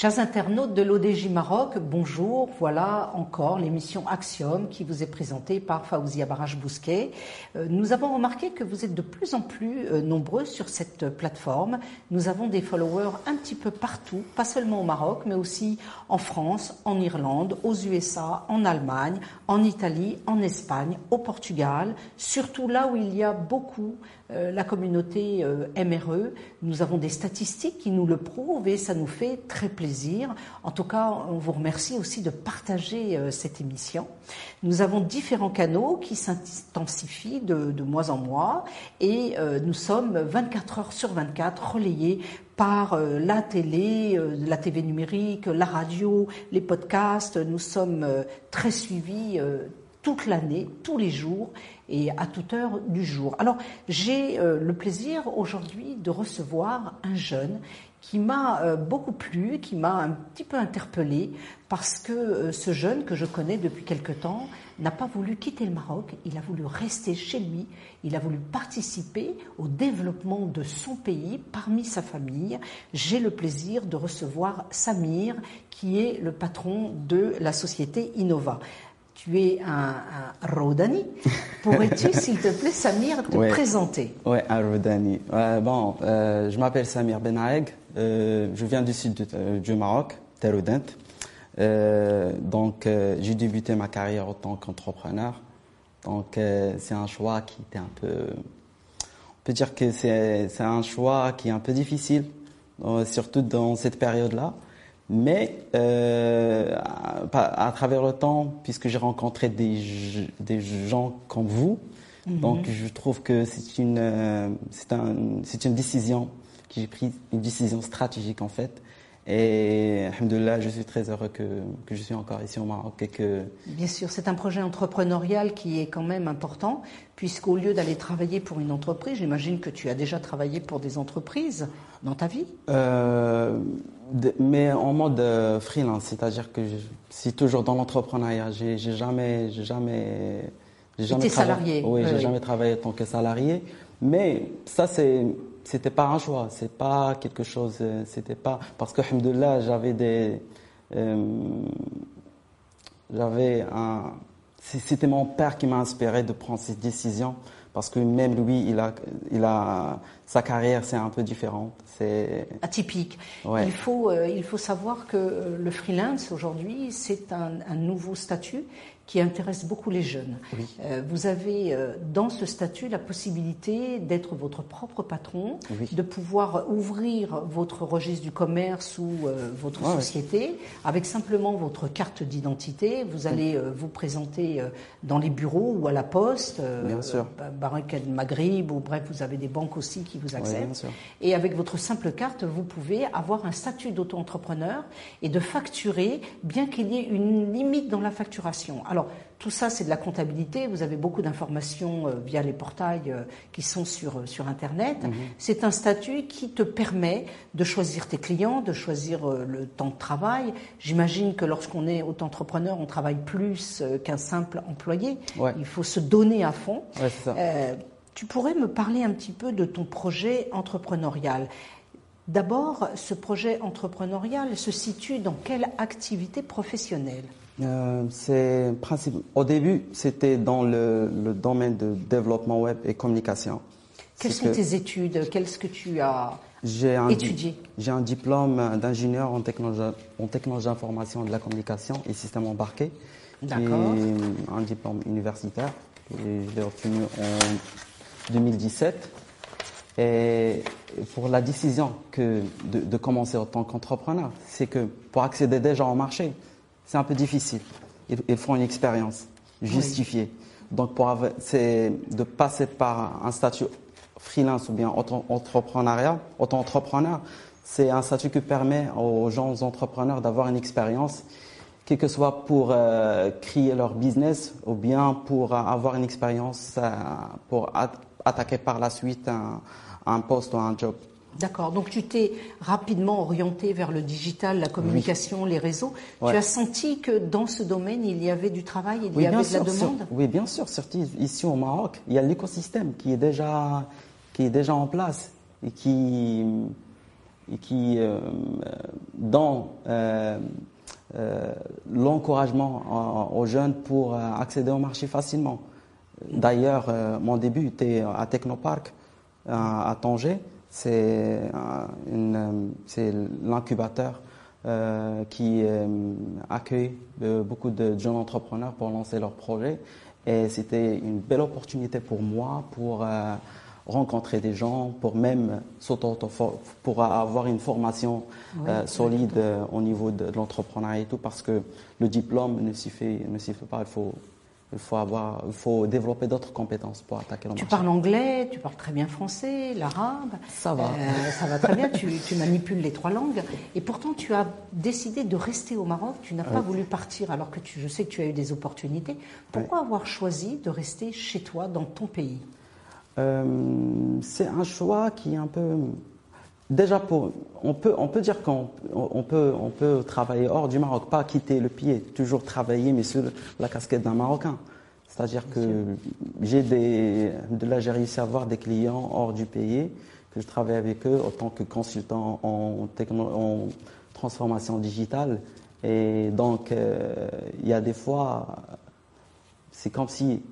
Chers internautes de l'ODJ Maroc, bonjour. Voilà encore l'émission Axiom qui vous est présentée par Faouzia Baraj-Bousquet. Euh, nous avons remarqué que vous êtes de plus en plus euh, nombreux sur cette plateforme. Nous avons des followers un petit peu partout, pas seulement au Maroc, mais aussi en France, en Irlande, aux USA, en Allemagne, en Italie, en Espagne, au Portugal, surtout là où il y a beaucoup euh, la communauté MRE. Nous avons des statistiques qui nous le prouvent et ça nous fait très plaisir en tout cas, on vous remercie aussi de partager euh, cette émission. Nous avons différents canaux qui s'intensifient de, mois en mois et euh, nous sommes 24 heures sur 24 relayés par euh, la télé, la TV numérique, la radio, les podcasts. Nous sommes très suivis toute l'année, tous les jours et à toute heure du jour. Alors j'ai le plaisir aujourd'hui de recevoir un jeune qui m'a euh, beaucoup plu, qui m'a un petit peu interpellée, parce que euh, ce jeune que je connais depuis quelque temps n'a pas voulu quitter le Maroc, il a voulu rester chez lui, il a voulu participer au développement de son pays parmi sa famille. J'ai le plaisir de recevoir Samir, qui est le patron de la société Innova tu es un, Rodani. Pourrais-tu, s'il te plaît, Samir, te présenter? Oui, un Rodani. bon, euh, je m'appelle Samir Benaeg. Euh, je viens du sud euh, du Maroc, Teroudent. donc, j'ai débuté ma carrière en tant qu'entrepreneur. Donc, c'est un choix qui était un peu. On peut dire que c'est un choix qui est un peu difficile, surtout dans cette période-là. Mais euh, à, travers le temps, puisque j'ai rencontré des, des gens comme vous, mhm. donc je trouve que c'est une, euh, c'est un, une décision que j'ai prise, une décision stratégique en fait. Et alhamdoulilah, je suis très heureux que, que, je suis encore ici au Maroc et que... Bien sûr, c'est un projet entrepreneurial qui est quand même important, puisqu'au lieu d'aller travailler pour une entreprise, j'imagine que tu as déjà travaillé pour des entreprises dans ta vie? Euh, Mais en mode euh, freelance, c'est-à-dire que je suis toujours dans l'entrepreneuriat. J'ai jamais, jamais, jamais salarié. Oui, j'ai jamais travaillé en tant que salarié. Mais ça, c'est c'était pas un choix, c'est pas quelque chose, euh, c'était pas parce que alhamdoulilah, j'avais des j'avais un c'était mon père qui m'a inspiré de prendre cette décision parce que même lui, il a, il a sa carrière, c'est un peu différent. C'est atypique. Il faut, euh, il faut savoir que euh, le freelance aujourd'hui, c'est un, un, nouveau statut qui intéresse beaucoup les jeunes. Euh, vous avez euh, dans ce statut la possibilité d'être votre propre patron, de pouvoir ouvrir votre registre du commerce ou euh, votre société avec simplement votre carte d'identité. Vous allez vous présenter dans les bureaux ou à la poste, bien sûr. Maghrib ou bref, vous avez des banques aussi qui vous acceptent. et avec votre simple carte, vous pouvez avoir un statut d'auto-entrepreneur et de facturer, bien qu'il y ait une limite dans la facturation. Alors, tout ça, c'est de la comptabilité. Vous avez beaucoup d'informations euh, via les portails euh, qui sont sur, euh, sur Internet. Mhm. C'est un statut qui te permet de choisir tes clients, de choisir le temps de travail. J'imagine que lorsqu'on est auto-entrepreneur, on travaille plus qu'un simple employé. Il faut se donner à fond. tu pourrais me parler un petit peu de ton projet entrepreneurial. D'abord, ce projet entrepreneurial se situe dans quelle activité professionnelle? Euh. Au début, c'était dans le, domaine de développement web et communication. Quelles sont tes études? Qu'est-ce que tu as étudié? J'ai un diplôme d'ingénieur en technologie, en technologie d'information de la communication et système embarqué. D'accord. Un diplôme universitaire. Et je l'ai obtenu en 2017. Et pour la décision que de, de commencer en tant qu'entrepreneur, c'est que pour accéder déjà au marché, c'est un peu difficile. Ils, font une expérience justifiée. Donc, pour c'est de passer par un statut freelance ou bien auto-entrepreneuriat, auto-entrepreneur, c'est un statut qui permet aux gens entrepreneurs d'avoir une expérience, quel que soit pour euh, créer leur business ou bien pour avoir une expérience euh, pour attaquer par la suite un, un poste ou un job. D'accord. Donc tu t'es rapidement orienté vers le digital, la communication, les réseaux. Tu as senti que dans ce domaine, il y avait du travail, il y avait de la demande Oui, bien sûr. Surtout ici au Maroc, il y a l'écosystème qui est déjà qui est déjà en place et qui et qui dans l'encouragement aux jeunes pour accéder au marché facilement. D'ailleurs, mon début était à Technopark, à Tanger. C'est l'incubateur euh, qui euh, accueille euh, beaucoup de jeunes entrepreneurs pour lancer leurs projets. Et c'était une belle opportunité pour moi pour rencontrer des gens, pour même pour avoir une formation solide au niveau de, l'entrepreneuriat et tout, parce que le diplôme ne suffit, ne suffit pas. Il faut il faut, avoir, il faut développer d'autres compétences pour attaquer le tu marché. Tu parles anglais, tu parles très bien français, l'arabe. Ça va. Euh, ça va très bien, tu, tu, manipules les trois langues. Et pourtant, tu as décidé de rester au Maroc. Tu n'as pas voulu partir alors que tu, je sais que tu as eu des opportunités. Pourquoi avoir choisi de rester chez toi, dans ton pays? Euh, C'est un choix qui est un peu Déjà, pour, on, peut, on peut dire qu'on on peut, on peut travailler hors du Maroc, pas quitter le pied, toujours travailler, mais sur la casquette d'un Marocain. C'est-à-dire que j'ai des, de là, j'ai réussi à avoir des clients hors du pays, que je travaille avec eux en tant que consultant en, en transformation digitale. Et donc, euh, il y a des fois, c'est comme si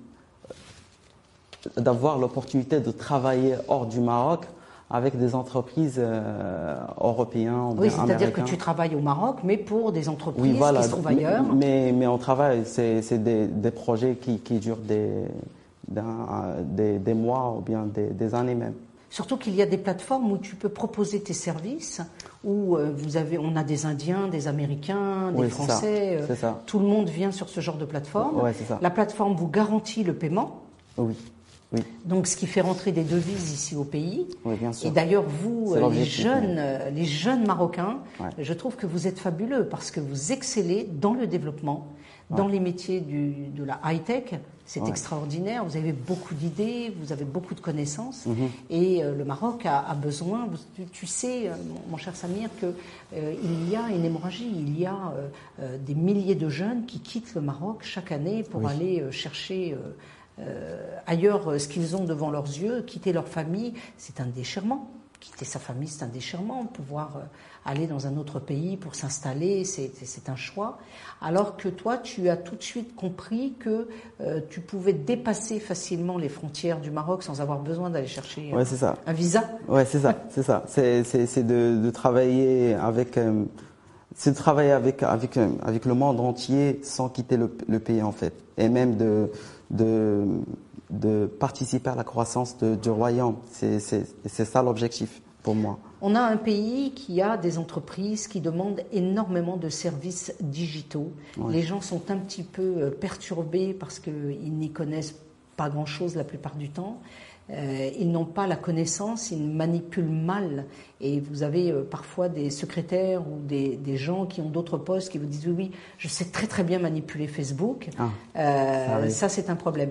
d'avoir l'opportunité de travailler hors du Maroc avec des entreprises euh, européennes. Oui, c'est-à-dire que tu travailles au Maroc, mais pour des entreprises qui se trouvent ailleurs. Mais, mais on travaille, c'est des, des, projets qui, qui durent des, des, des, mois ou bien des, années même. Surtout qu'il y a des plateformes où tu peux proposer tes services, où euh, vous avez, on a des Indiens, des Américains, des Français, euh, ça. tout le monde vient sur ce genre de plateforme. Ouais, ça. La plateforme vous garantit le paiement. Oui. Donc, ce qui fait rentrer des devises ici au pays. Oui, bien sûr. Et d'ailleurs, vous, euh, les jeunes, euh, les jeunes Marocains, je trouve que vous êtes fabuleux parce que vous excellez dans le développement, dans les métiers du, de la high-tech. C'est extraordinaire. Vous avez beaucoup d'idées, vous avez beaucoup de connaissances. Mhm. Et euh, le Maroc a, besoin, tu, sais, mon, cher Samir, qu'il il y a une hémorragie. Il y a des milliers de jeunes qui quittent le Maroc chaque année pour aller chercher euh, ailleurs euh, ce qu'ils ont devant leurs yeux, quitter leur famille, c'est un déchirement. Quitter sa famille, c'est un déchirement. Pouvoir euh, aller dans un autre pays pour s'installer, c'est un choix. Alors que toi, tu as tout de suite compris que tu pouvais dépasser facilement les frontières du Maroc sans avoir besoin d'aller chercher ouais, ça. un visa. Ouais, c'est ça, c'est ça. C'est de, de, travailler avec, c'est de travailler avec avec avec le monde entier sans quitter le, le pays en fait, et même de de, de participer à la croissance du royaume. C'est ça l'objectif pour moi. On a un pays qui a des entreprises qui demandent énormément de services digitaux. Les gens sont un petit peu euh, perturbés parce qu'ils n'y connaissent pas grand-chose la plupart du temps. Euh, ils n'ont pas la connaissance, ils manipulent mal. Et vous avez euh, parfois des secrétaires ou des, des gens qui ont d'autres postes qui vous disent oui, oui, je sais très très bien manipuler Facebook. Ah, euh, ça, c'est un problème.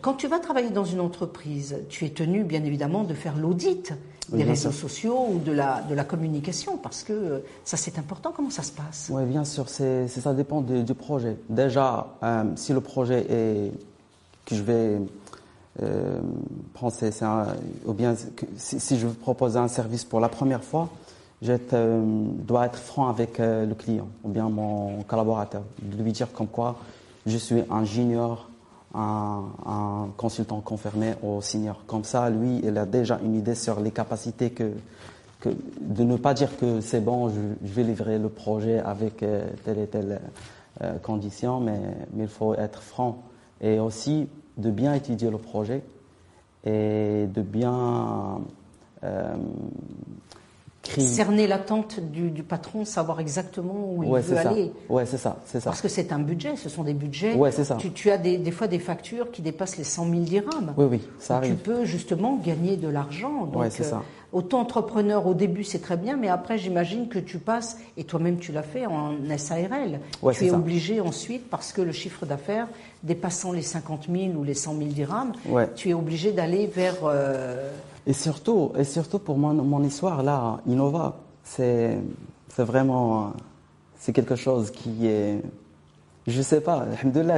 Quand tu vas travailler dans une entreprise, tu es tenu bien évidemment de faire l'audit des réseaux sociaux ou de la, de la communication parce que ça c'est important. Comment ça se passe? Oui, bien sûr, c'est, ça dépend du projet. Déjà, si le projet est que je vais euh, bien si, je veux proposer un service pour la première fois, je euh, dois être franc avec euh, le client ou bien mon collaborateur, de lui dire comme quoi je suis un junior, un, consultant confirmé au senior. Comme ça, lui, il a déjà une idée sur les capacités que, que de ne pas dire que c'est bon, je, vais livrer le projet avec telle et telle condition, mais, mais il faut être franc. Et aussi, de bien étudier le projet et de bien euh, cerner l'attente du, du, patron, savoir exactement où il veut aller. Ouais, c'est ça, c'est ça. Parce que c'est un budget, ce sont des budgets. Ouais, c'est ça. Tu, tu as des, des, fois des factures qui dépassent les 100 000 dirhams. Oui, oui, ça arrive. Tu peux justement gagner de l'argent. Ouais, c'est ça. Euh, autant entrepreneur au début, c'est très bien, mais après, j'imagine que tu passes, et toi-même tu l'as fait en SARL. Ouais, tu es obligé ensuite, parce que le chiffre d'affaires dépassant les 50 000 ou les 100 000 dirhams, tu es obligé d'aller vers. Euh, et surtout, et surtout pour mon, mon histoire là, Innova, c'est vraiment c'est quelque chose qui est je sais pas,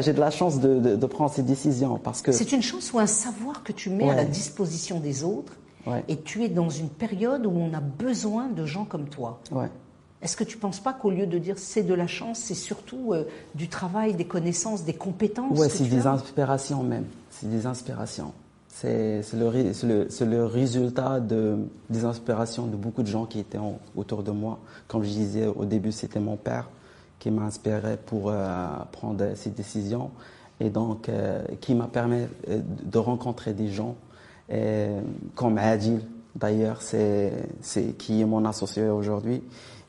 j'ai de la chance de, de, de, prendre ces décisions parce que c'est une chance ou un savoir que tu mets à la disposition des autres Ouais. Et tu es dans une période où on a besoin de gens comme toi. Ouais. Est-ce que tu ne penses pas qu'au lieu de dire c'est de la chance, c'est surtout euh, du travail, des connaissances, des compétences que c'est des inspirations même. C'est des inspirations. C'est le, le, résultat de, des inspirations de beaucoup de gens qui étaient en- autour de moi. Comme je disais au début, c'était mon père qui m'a inspiré pour euh, prendre ces décisions et donc euh, qui m'a permis euh, de rencontrer des gens comme Adil, d'ailleurs, c'est qui est mon associé aujourd'hui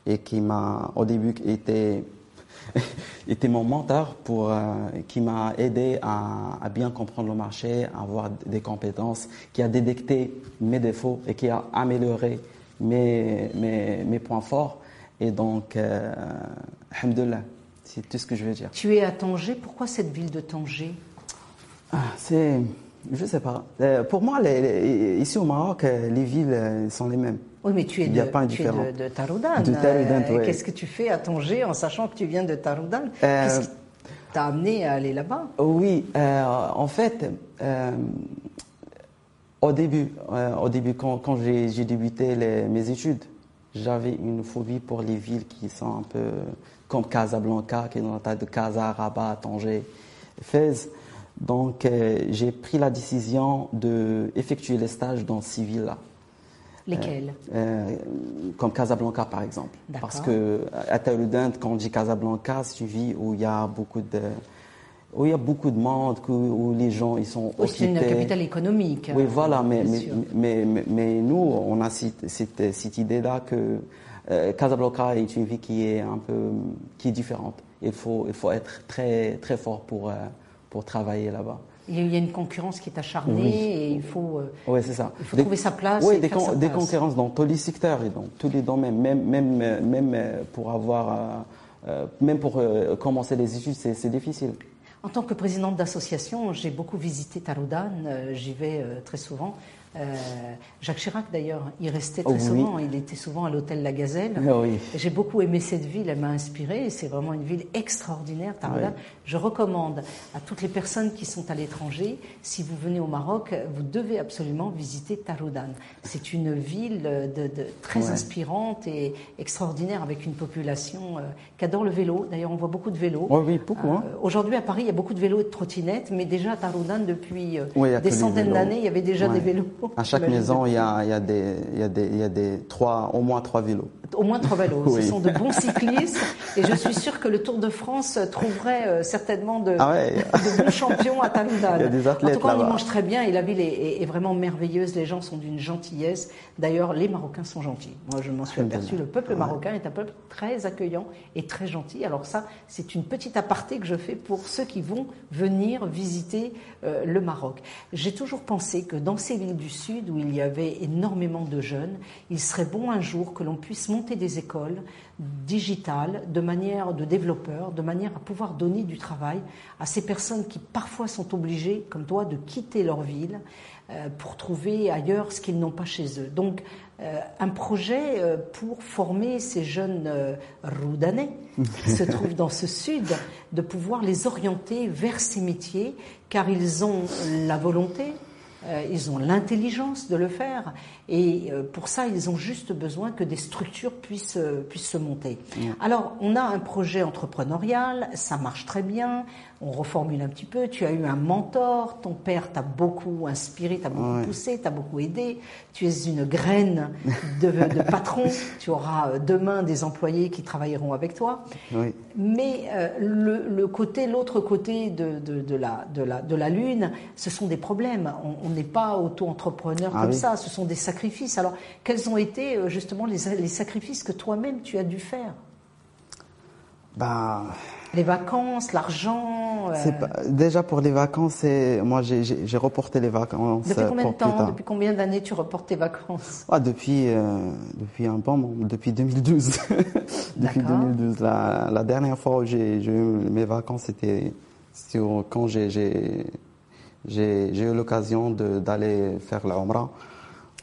et qui m'a au début été était mon mentor pour, euh, qui m'a aidé à, à bien comprendre le marché, à avoir des compétences, qui a détecté mes défauts et qui a amélioré mes, mes, mes points forts. Et donc, euh, alhamdoulilah, c'est tout ce que je veux dire. Tu es à Tanger. Pourquoi cette ville de Tanger? Ah, c'est, je sais pas. Euh, pour moi, les- les- ici au Maroc, euh, les villes sont les mêmes. Oui, mais tu es Il y a de, pas un tu es différent. de, de Taroudan. Euh, ouais. Qu'est-ce que tu fais à Tanger en sachant que tu viens de Taroudan? Euh, Qu'est-ce qui t'a amené à aller là-bas? Oui, euh, en fait, euh, au début, euh, au début quand, quand j'ai débuté les- mes études, j'avais une phobie pour les villes qui sont un peu comme Casablanca, qui est dans la taille de Casa, Rabat, Tanger, Fès. Donc, j'ai pris la décision de effectuer les stages dans ces villes-là. Lesquels Euh, comme Casablanca par exemple. Parce que à Taoulident, quand on dit Casablanca, c'est une ville où il y a beaucoup de, où il y a beaucoup de monde, où, les gens ils sont Oui, c'est une capitale économique. Oui, euh, voilà, mais, mais, mais, nous, on a cette, cette, cette idée-là que euh, Casablanca est une ville qui est un peu qui est différente. Il faut, il faut être très, très fort pour, euh, pour travailler là-bas. Il y a- une concurrence qui est acharnée Oui. et il faut. euh, Oui, c'est ça. Il faut trouver sa place Oui, des, faire con- sa des place. concurrences dans tous les secteurs et dans tous les domaines, même, même, euh, même pour avoir, euh, même pour euh, commencer les études, c'est difficile. En tant que présidente d'association, j'ai beaucoup visité Taroudan, j'y vais très souvent. Euh, Jacques Chirac d'ailleurs, il restait très Oh, oui. souvent, il était souvent à l'hôtel La Gazelle. Ah oui. J'ai beaucoup aimé cette ville, elle m'a inspirée, c'est vraiment une ville extraordinaire. Ouais. Je recommande à toutes les personnes qui sont à l'étranger, si vous venez au Maroc, vous devez absolument visiter Taroudan. C'est une ville de, de- très Ouais. inspirante et extraordinaire avec une population euh, qui adore le vélo. D'ailleurs, on voit beaucoup de vélos. Oui, oui, beaucoup. hein. Euh, Aujourd'hui, à Paris, il y a beaucoup de vélos et de trottinettes, mais déjà à Taroudan, depuis euh, des centaines d'années, il y avait déjà Ouais. des vélos. À chaque maison, il y a, il y a des, il y a des, il y a des trois, au moins trois vélos. Au moins trois vélos. Oui. Ce sont de bons cyclistes. Et je suis sûre que le Tour de France trouverait euh, certainement de, Ah ouais. de bons champions à Taroudan. Il y a des athlètes En tout cas, on y mange très bien et la ville est, est- est vraiment merveilleuse. Les gens sont d'une gentillesse. D'ailleurs, les Marocains sont gentils. Moi, je m'en suis aperçu. Le peuple marocain est un peuple très accueillant et très gentil. Alors ça, c'est une petite aparté que je fais pour ceux qui vont venir visiter euh, le Maroc. J'ai toujours pensé que dans ces villes du Sud où il y avait énormément de jeunes, il serait bon un jour que l'on puisse des écoles digitales de manière de développeurs, de manière à pouvoir donner du travail à ces personnes qui parfois sont obligées, comme toi, de quitter leur ville euh, pour trouver ailleurs ce qu'ils n'ont pas chez eux. Donc, euh, un projet euh, pour former ces jeunes Roudanais qui se trouvent dans ce sud, de pouvoir les orienter vers ces métiers, car ils ont la volonté, ils ont l'intelligence de le faire, et euh, pour ça, ils ont juste besoin que des structures puissent, euh, puissent se monter. Alors, on a un projet entrepreneurial, ça marche très bien, on reformule un petit peu, tu as eu un mentor, ton père t'a beaucoup inspiré, t'a beaucoup Ouais. poussé, t'a beaucoup aidé, tu es une graine de, de patron, tu auras euh, demain des employés qui travailleront avec toi. Oui. Mais euh, le, le côté, l'autre côté de, de, de la, de, la, de la Lune, ce sont des problèmes. On n'est pas auto-entrepreneur Ah comme oui. ça, ce sont des sacrifices. Alors, quels ont été euh, justement les, les sacrifices que toi-même tu as dû faire? Bah, Les vacances, l'argent euh, c'est pas- déjà pour les vacances, moi j'ai, reporté les vacances. Depuis euh, combien de pour temps, depuis combien d'années tu reportes tes vacances? Ah, depuis, euh, depuis un bon moment, depuis 2012. depuis D'accord. 2012. La, la dernière fois où j'ai, eu mes vacances, c'était, quand j'ai, eu l'occasion d'aller faire la Umrah.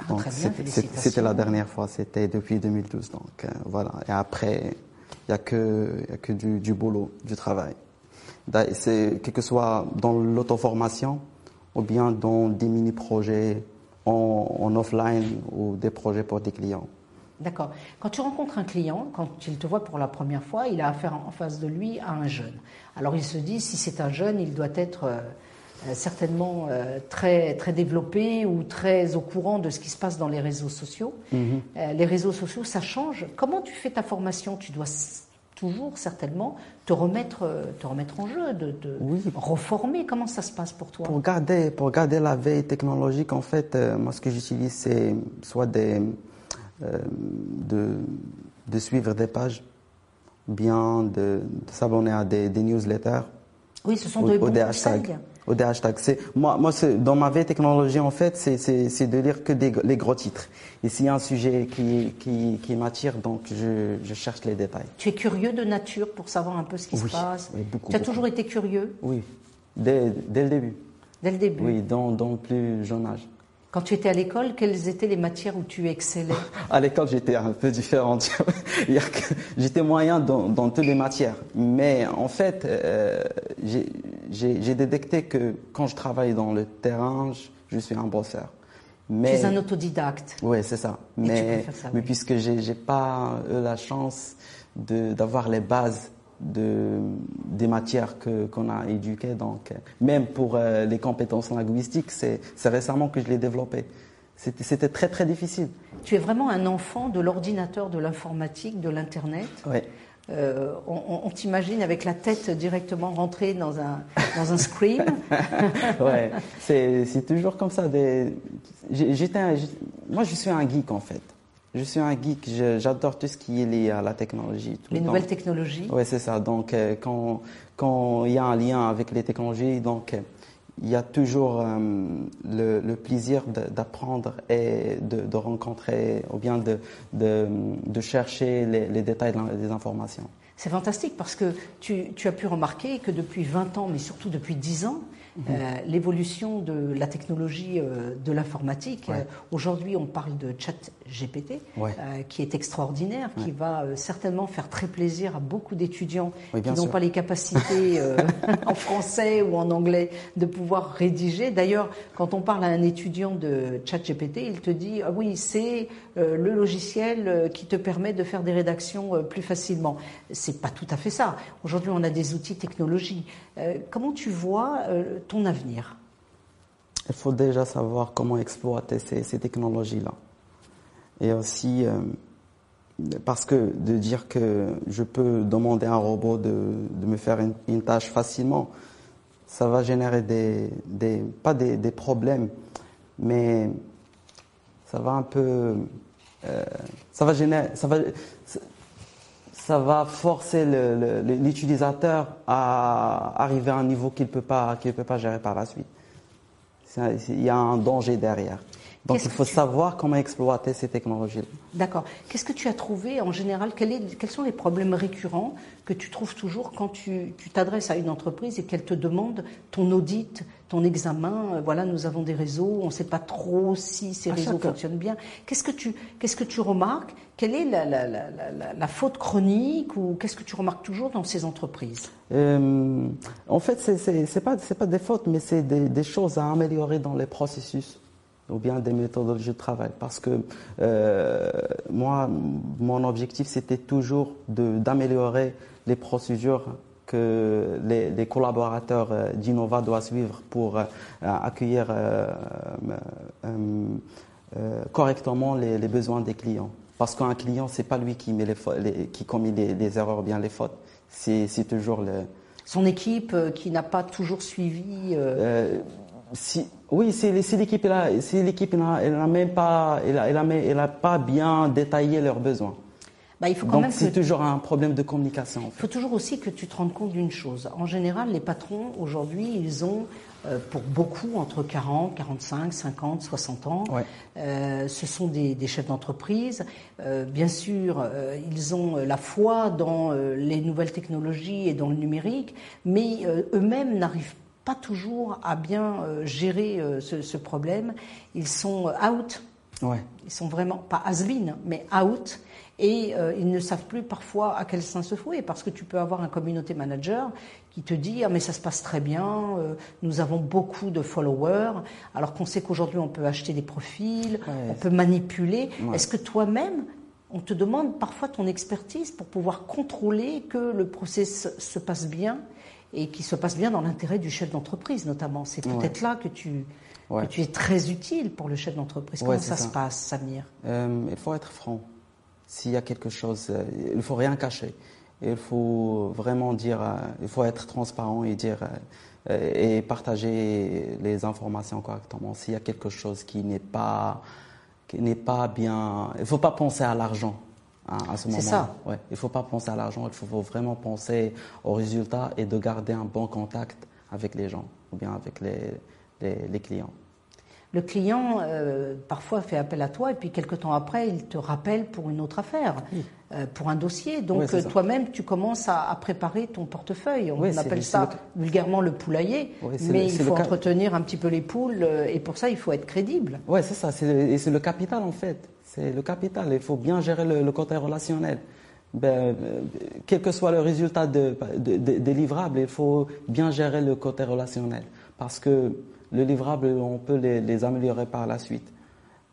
Ah, c'était la dernière fois, c'était depuis 2012. Donc euh, voilà. Et après, il n'y a que, y a que du, du boulot, du travail. C'est, que soit dans l'auto-formation ou bien dans des mini-projets en, offline ou des projets pour des clients. D'accord. Quand tu rencontres un client, quand il te voit pour la première fois, il a affaire en face de lui à un jeune. Alors il se dit, si c'est un jeune, il doit être euh, certainement euh, très, très développé ou très au courant de ce qui se passe dans les réseaux sociaux. Mhm. les réseaux sociaux, ça change. Comment tu fais ta formation? Tu dois toujours certainement te remettre, te remettre en jeu, de, reformer. Comment ça se passe pour toi? Pour garder, pour garder la veille technologique, en fait, moi ce que j'utilise, c'est soit des, de, de suivre des pages, bien de, s'abonner à des, newsletters. Oui, ce sont des, hashtags au des hashtags. Moi, moi dans ma veille technologie, en fait, c'est de lire que des, les gros titres. Et s'il y a un sujet qui, qui, qui m'attire, donc je, je, cherche les détails. Tu es curieux de nature pour savoir un peu ce qui se passe oui, beaucoup. Tu as toujours été curieux? Oui, dès, dès le début. Dès le début Oui, dans, dans le plus jeune âge. Quand tu étais à l'école, quelles étaient les matières où tu excellais À l'école, j'étais un peu différent. j'étais moyen dans, dans, toutes les matières. Mais en fait, euh, j'ai détecté que quand je travaille dans le terrain, je, suis un bosseur. Mais, tu es un autodidacte. Oui, c'est ça. mais, mais puisque j'ai n'ai pas eu la chance d'avoir les bases de, des matières que, qu'on a éduquées. Donc, même pour euh, les compétences linguistiques, c'est, c'est récemment que je l'ai développé. C'était, c'était très très difficile. Tu es vraiment un enfant de l'ordinateur, de l'informatique, de l'Internet. Oui. Euh, on, t'imagine avec la tête directement rentrée dans un, dans un scream. ouais, c'est, c'est toujours comme ça. Des, j'étais, moi, je suis un geek en fait. Je suis un geek, j'adore tout ce qui est lié à la technologie. les nouvelles technologies Oui, c'est ça. Donc, euh, quand, quand il y a un lien avec les technologies, donc, il y a toujours euh, le, plaisir d'apprendre et de, rencontrer, ou bien de, de, chercher les, détails des informations. C'est fantastique parce que tu, tu, as pu remarquer que depuis 20 ans, mais surtout depuis 10 ans, euh, l'évolution de la technologie euh, de l'informatique. Euh, aujourd'hui, on parle de chat GPT, qui est extraordinaire, qui va certainement faire très plaisir à beaucoup d'étudiants qui n'ont pas les capacités en français ou en anglais de pouvoir rédiger. D'ailleurs, quand on parle à un étudiant de chat GPT, il te dit ah oui, c'est le logiciel qui te permet de faire des rédactions plus facilement. C'est pas tout à fait ça. Aujourd'hui, on a des outils technologiques. comment tu vois ton avenir Il faut déjà savoir comment exploiter ces, technologies-là. Et aussi, euh, parce que de dire que je peux demander à un robot de, me faire une, tâche facilement, ça va générer des, pas des, problèmes, mais ça va un peu, euh, ça va générer, ça va, ça va forcer l'utilisateur à arriver à un niveau qu'il ne peut, pas, peut pas gérer par la suite. Il y a un danger derrière. Donc il faut savoir comment exploiter ces technologies. D'accord. Qu'est-ce que tu as trouvé en général quels, sont les problèmes récurrents que tu trouves toujours quand tu t'adresses à une entreprise et qu'elle te demande ton audit, ton examen euh, Voilà, nous avons des réseaux, on ne sait pas trop si ces réseaux fonctionnent bien. Qu'est-ce que tu qu'est-ce que tu remarques? Quelle est la, faute chronique ou qu'est-ce que tu remarques toujours dans ces entreprises? Euh, En fait, c'est n'est pas c'est pas des fautes, mais c'est des, des choses à améliorer dans les processus ou bien des méthodologies de travail. Parce que euh, moi, mon objectif, c'était toujours d'améliorer les procédures que les, les collaborateurs euh, d'Innova doivent suivre pour euh, accueillir euh, correctement les, les, besoins des clients. Parce qu'un client, c'est pas lui qui, met les, qui commet les, erreurs ou bien les fautes. C'est toujours le... Son équipe qui n'a pas toujours suivi si, oui, si, l'équipe là, si l'équipe n'a même pas, elle a, elle, a, pas bien détaillé leurs besoins. Bah, il faut quand Donc c'est toujours un problème de communication. Il faut toujours aussi que tu te rendes compte d'une chose. En général, les patrons aujourd'hui, ils ont euh, pour beaucoup entre 40, 45, 50, 60 ans. Euh, ce sont des, chefs d'entreprise. Euh, bien sûr, ils ont la foi dans les nouvelles technologies et dans le numérique, mais eux-mêmes n'arrivent pas pas toujours à bien euh, gérer euh, ce, problème. Ils sont out Ouais. Ils sont vraiment, pas has mais out. Et euh, ils ne savent plus parfois à quel sens se fouer, parce que tu peux avoir un communauté manager qui te dit ah mais ça se passe très bien, euh, nous avons beaucoup de followers, alors qu'on sait qu'aujourd'hui on peut acheter des profils, on peut manipuler. Est-ce que toi-même on te demande parfois ton expertise pour pouvoir contrôler que le process se passe bien et qu'il se passe bien dans l'intérêt du chef d'entreprise notamment. C'est peut-être là que tu, tu es très utile pour le chef d'entreprise. Comment ça, se passe, Samir euh, Il faut être franc. S'il y a quelque chose, euh, il ne faut rien cacher. Il faut vraiment dire, euh, il faut être transparent et dire et partager les informations correctement. S'il y a quelque chose qui n'est pas qui n'est pas bien. Il ne faut pas penser à l'argent à ce moment. C'est ça. Ouais. Il ne faut pas penser à l'argent. Il faut vraiment penser aux résultats et de garder un bon contact avec les gens ou bien avec les, les clients le client euh, parfois fait appel à toi et puis quelques temps après, il te rappelle pour une autre affaire, pour un dossier. Donc euh, toi-même, tu commences à, préparer ton portefeuille. On appelle ça vulgairement le poulailler, mais il faut entretenir un petit peu les poules et pour ça, il faut être crédible. Oui, c'est ça. Et c'est le capital en fait. C'est le capital. Il faut bien gérer le, côté relationnel. Ben, quel que soit le résultat de, des livrables, il faut bien gérer le côté relationnel. Parce que le livrable, on peut les, améliorer par la suite.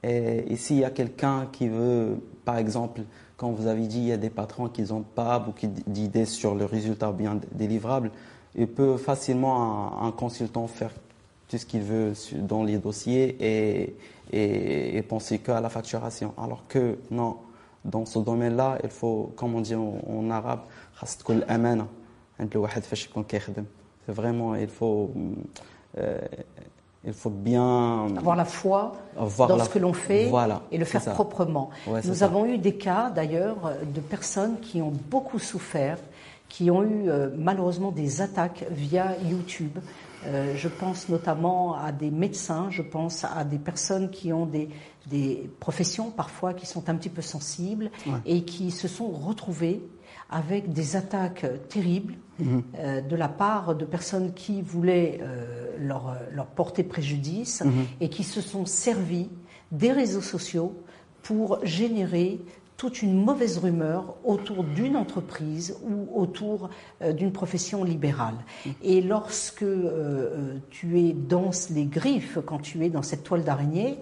Et, s'il y a quelqu'un qui veut, par exemple, quand vous avez dit, il y a des patrons qui n'ont pas beaucoup d'idées sur le résultat bien des livrables, il peut facilement, un, consultant, faire tout ce qu'il veut dans les dossiers et, penser qu'à la facturation. Alors que non, dans ce domaine-là, il faut, comme on dit en, arabe, c'est vraiment, il faut euh, il faut bien avoir la foi dans ce que l'on fait et le faire proprement. Nous avons eu des cas d'ailleurs de personnes qui ont beaucoup souffert, qui ont eu euh, malheureusement des attaques via YouTube. Euh, je pense notamment à des médecins, je pense à des personnes qui ont des, des professions parfois qui sont un petit peu sensibles et qui se sont retrouvées avec des attaques terribles mhm. euh, de la part de personnes qui voulaient euh, leur, leur, porter préjudice mhm. et qui se sont servis des réseaux sociaux pour générer toute une mauvaise rumeur autour d'une entreprise ou autour euh, d'une profession libérale. Et lorsque euh, euh, tu es dans les griffes, quand tu es dans cette toile d'araignée,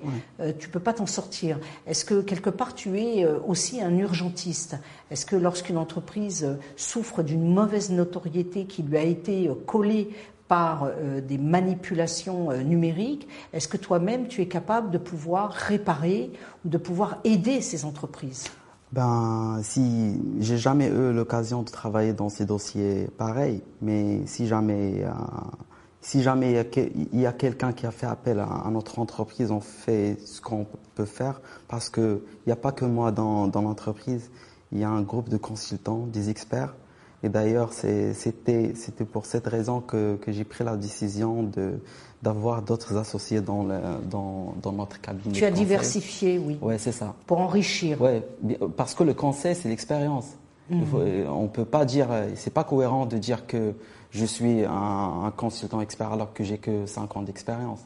tu peux pas t'en sortir. Est-ce que quelque part tu es aussi un urgentiste? Est-ce que lorsqu'une entreprise souffre d'une mauvaise notoriété qui lui a été collée par des manipulations numériques, est-ce que toi-même tu es capable de pouvoir réparer ou de pouvoir aider ces entreprises? Ben, si j'ai jamais eu l'occasion de travailler dans ces dossiers pareils, mais si jamais, euh, si jamais il y a, quelqu'un qui a fait appel à, notre entreprise, on fait ce qu'on peut faire parce que il n'y a pas que moi dans, dans l'entreprise, il y a un groupe de consultants, des experts. Et d'ailleurs, c'était pour cette raison que j'ai pris la décision de, d'avoir d'autres associés dans, le, dans, dans, notre cabinet. Tu as diversifié, oui. Oui, c'est ça. Pour enrichir. Oui, parce que le conseil, c'est l'expérience. Mhm. On ne peut pas dire, c'est pas cohérent de dire que je suis un, consultant expert alors que j'ai que 5 ans d'expérience.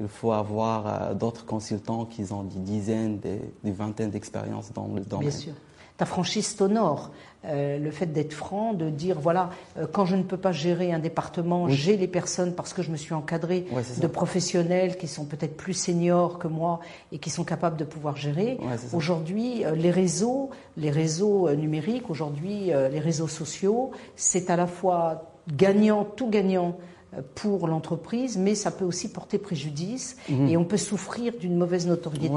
Il faut avoir euh, d'autres consultants qui ont des dizaines, des, des vingtaines d'expériences dans le domaine. Bien sûr ta franchise t'honore. Euh, le fait d'être franc, de dire voilà, euh, quand je ne peux pas gérer un département, j'ai les personnes parce que je me suis encadré de professionnels qui sont peut-être plus seniors que moi et qui sont capables de pouvoir gérer. aujourd'hui, euh, les réseaux, les réseaux numériques, aujourd'hui, les réseaux sociaux, c'est à la fois gagnant, tout gagnant pour l'entreprise, mais ça peut aussi porter préjudice mhm. et on peut souffrir d'une mauvaise notoriété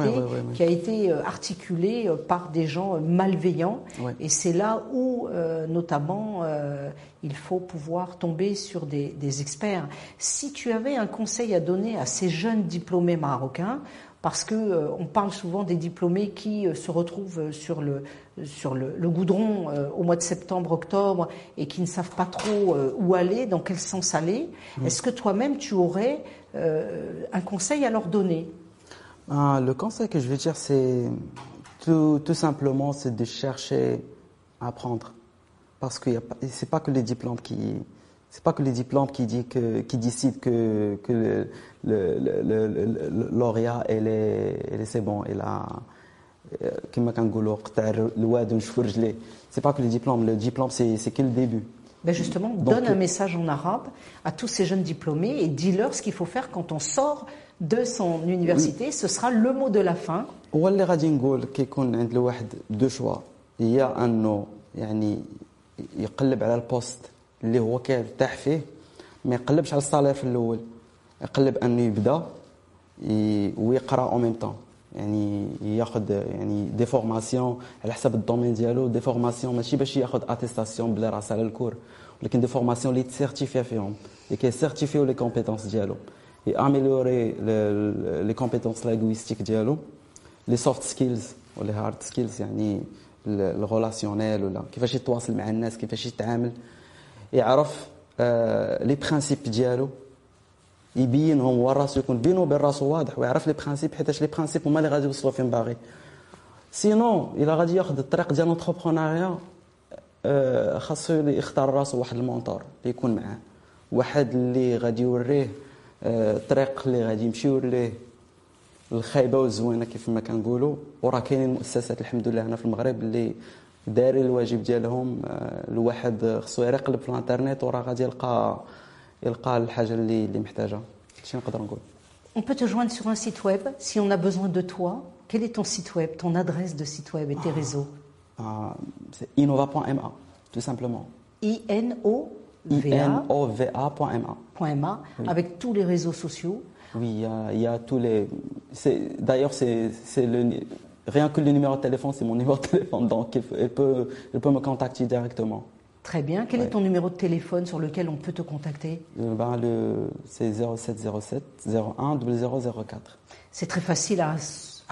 qui a été euh, articulée euh, par des gens euh, malveillants. Et c'est là où, notamment, il faut pouvoir tomber sur des, des experts. Si tu avais un conseil à donner à ces jeunes diplômés marocains, parce que euh, on parle souvent des diplômés qui euh, se retrouvent sur le sur le, goudron euh, au mois de septembre, octobre et qui ne savent pas trop où aller, dans quel sens aller. Mmh. Est-ce que toi-même tu aurais un conseil à leur donner? Ah, Le conseil que je veux dire, c'est tout, tout, simplement, c'est de chercher à apprendre, parce que c'est pas que les diplômes qui C'est pas que les diplômes qui, dit que, qui décident que, que le, le, le, le lauréat, elle est, c'est bon, elle a. كما كنقولوا قطع الواد ونشفوا رجليه c'est pas que le diplôme le diplôme c'est c'est que le début ben justement donne un message en arabe à tous ces jeunes diplômés et dis-leur ce qu'il faut faire quand on sort de son université ce sera le mot de la fin هو اللي غادي نقول كيكون عند الواحد دو شوا هي انه يعني يقلب على البوست اللي هو كيرتاح فيه ما يقلبش على الصالير في الأول. يقلب أنه يبدأ ويقرأ اون ميم طون يعني ياخذ يعني دي فورماسيون على حسب الدومين ديالو دي فورماسيون ماشي باش ياخذ اتيستاسيون بلا راس على الكور ولكن دي فورماسيون اللي تسيرتيفيا فيهم اللي كيسيرتيفيو لي كومبيتونس ديالو. اميليوري لي كومبيتونس لينغويستيك ديالو. لي سوفت سكيلز ولا هارد سكيلز يعني الريلاسيونيل ولا كيفاش يتواصل مع الناس كيفاش يتعامل. يعرف لي برانسيب ديالو. يبينهم هو راسو يكون بينه وبين راسو واضح ويعرف لي برانسيب حيتاش لي برانسيب هما اللي غادي يوصلوا فين باغي. سينو إلا غادي ياخذ الطريق ديال لونتربرونيا خاصو يختار راسو واحد المونطور اللي يكون معاه. واحد اللي غادي يوريه الطريق اللي غادي يمشيو ليه الخايبة والزوينة كيف ما كنقولوا. وراه كاينين مؤسسات الحمد لله هنا في المغرب اللي دارين الواجب ديالهم الواحد خصو يقلب في الانترنت وراه غادي يلقى يلقى الحاجه اللي اللي محتاجها شنو نقدر نقول On peut te joindre sur un site web si on a besoin de toi. Quel est ton site web, ton adresse de site web et tes ah, réseaux ah, C'est innova.ma, tout simplement. I-N-O-V-A.ma. Oui. Avec tous les réseaux sociaux. Oui, il y a, il y a tous les. D'ailleurs, c'est le rien que le numéro de téléphone, c'est mon numéro de téléphone, donc elle peut, elle peut me contacter directement. Très bien. Quel est ton numéro de téléphone sur lequel on peut te contacter? Euh, ben, le, C'est 0707 01 0004. C'est très facile à,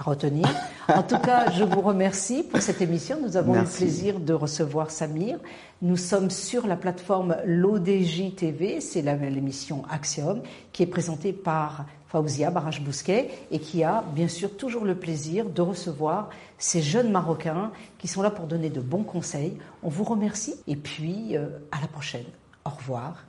retenir. En tout cas, je vous remercie pour cette émission. Nous avons eu le plaisir de recevoir Samir. Nous sommes sur la plateforme l'ODJ TV, c'est l'émission Axiom, qui est présentée par Faouzia Baraj-Bousquet et qui a bien sûr toujours le plaisir de recevoir ces jeunes Marocains qui sont là pour donner de bons conseils. On vous remercie et puis euh, à la prochaine. Au revoir.